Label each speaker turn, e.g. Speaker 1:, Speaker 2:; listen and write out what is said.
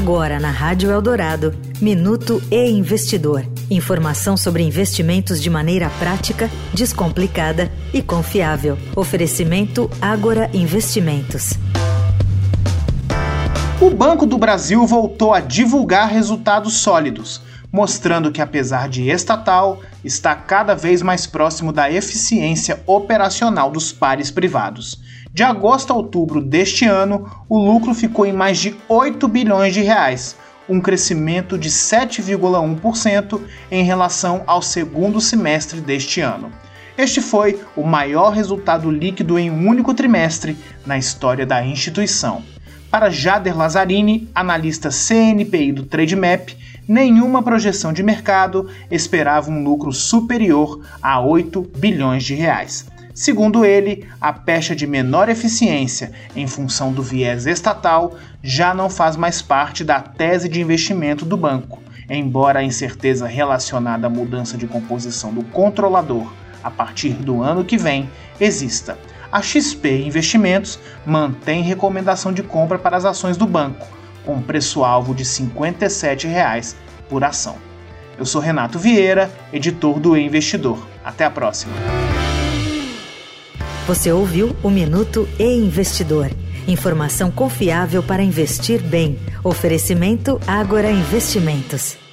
Speaker 1: Agora na Rádio Eldorado, Minuto e Investidor. Informação sobre investimentos de maneira prática, descomplicada e confiável. Oferecimento Agora Investimentos.
Speaker 2: O Banco do Brasil voltou a divulgar resultados sólidos, mostrando que, apesar de estatal, está cada vez mais próximo da eficiência operacional dos pares privados. De agosto a outubro deste ano, o lucro ficou em mais de 8 bilhões de reais, um crescimento de 7,1% em relação ao segundo semestre deste ano. Este foi o maior resultado líquido em um único trimestre na história da instituição. Para Jader Lazzarini, analista CNPI do Trademap, nenhuma projeção de mercado esperava um lucro superior a 8 bilhões de reais. Segundo ele, a pecha de menor eficiência em função do viés estatal já não faz mais parte da tese de investimento do banco, embora a incerteza relacionada à mudança de composição do controlador a partir do ano que vem exista. A XP Investimentos mantém recomendação de compra para as ações do banco, com preço-alvo de R$ 57,00 por ação. Eu sou Renato Vieira, editor do e Investidor. Até a próxima.
Speaker 1: Você ouviu o Minuto e Investidor. Informação confiável para investir bem. Oferecimento Agora Investimentos.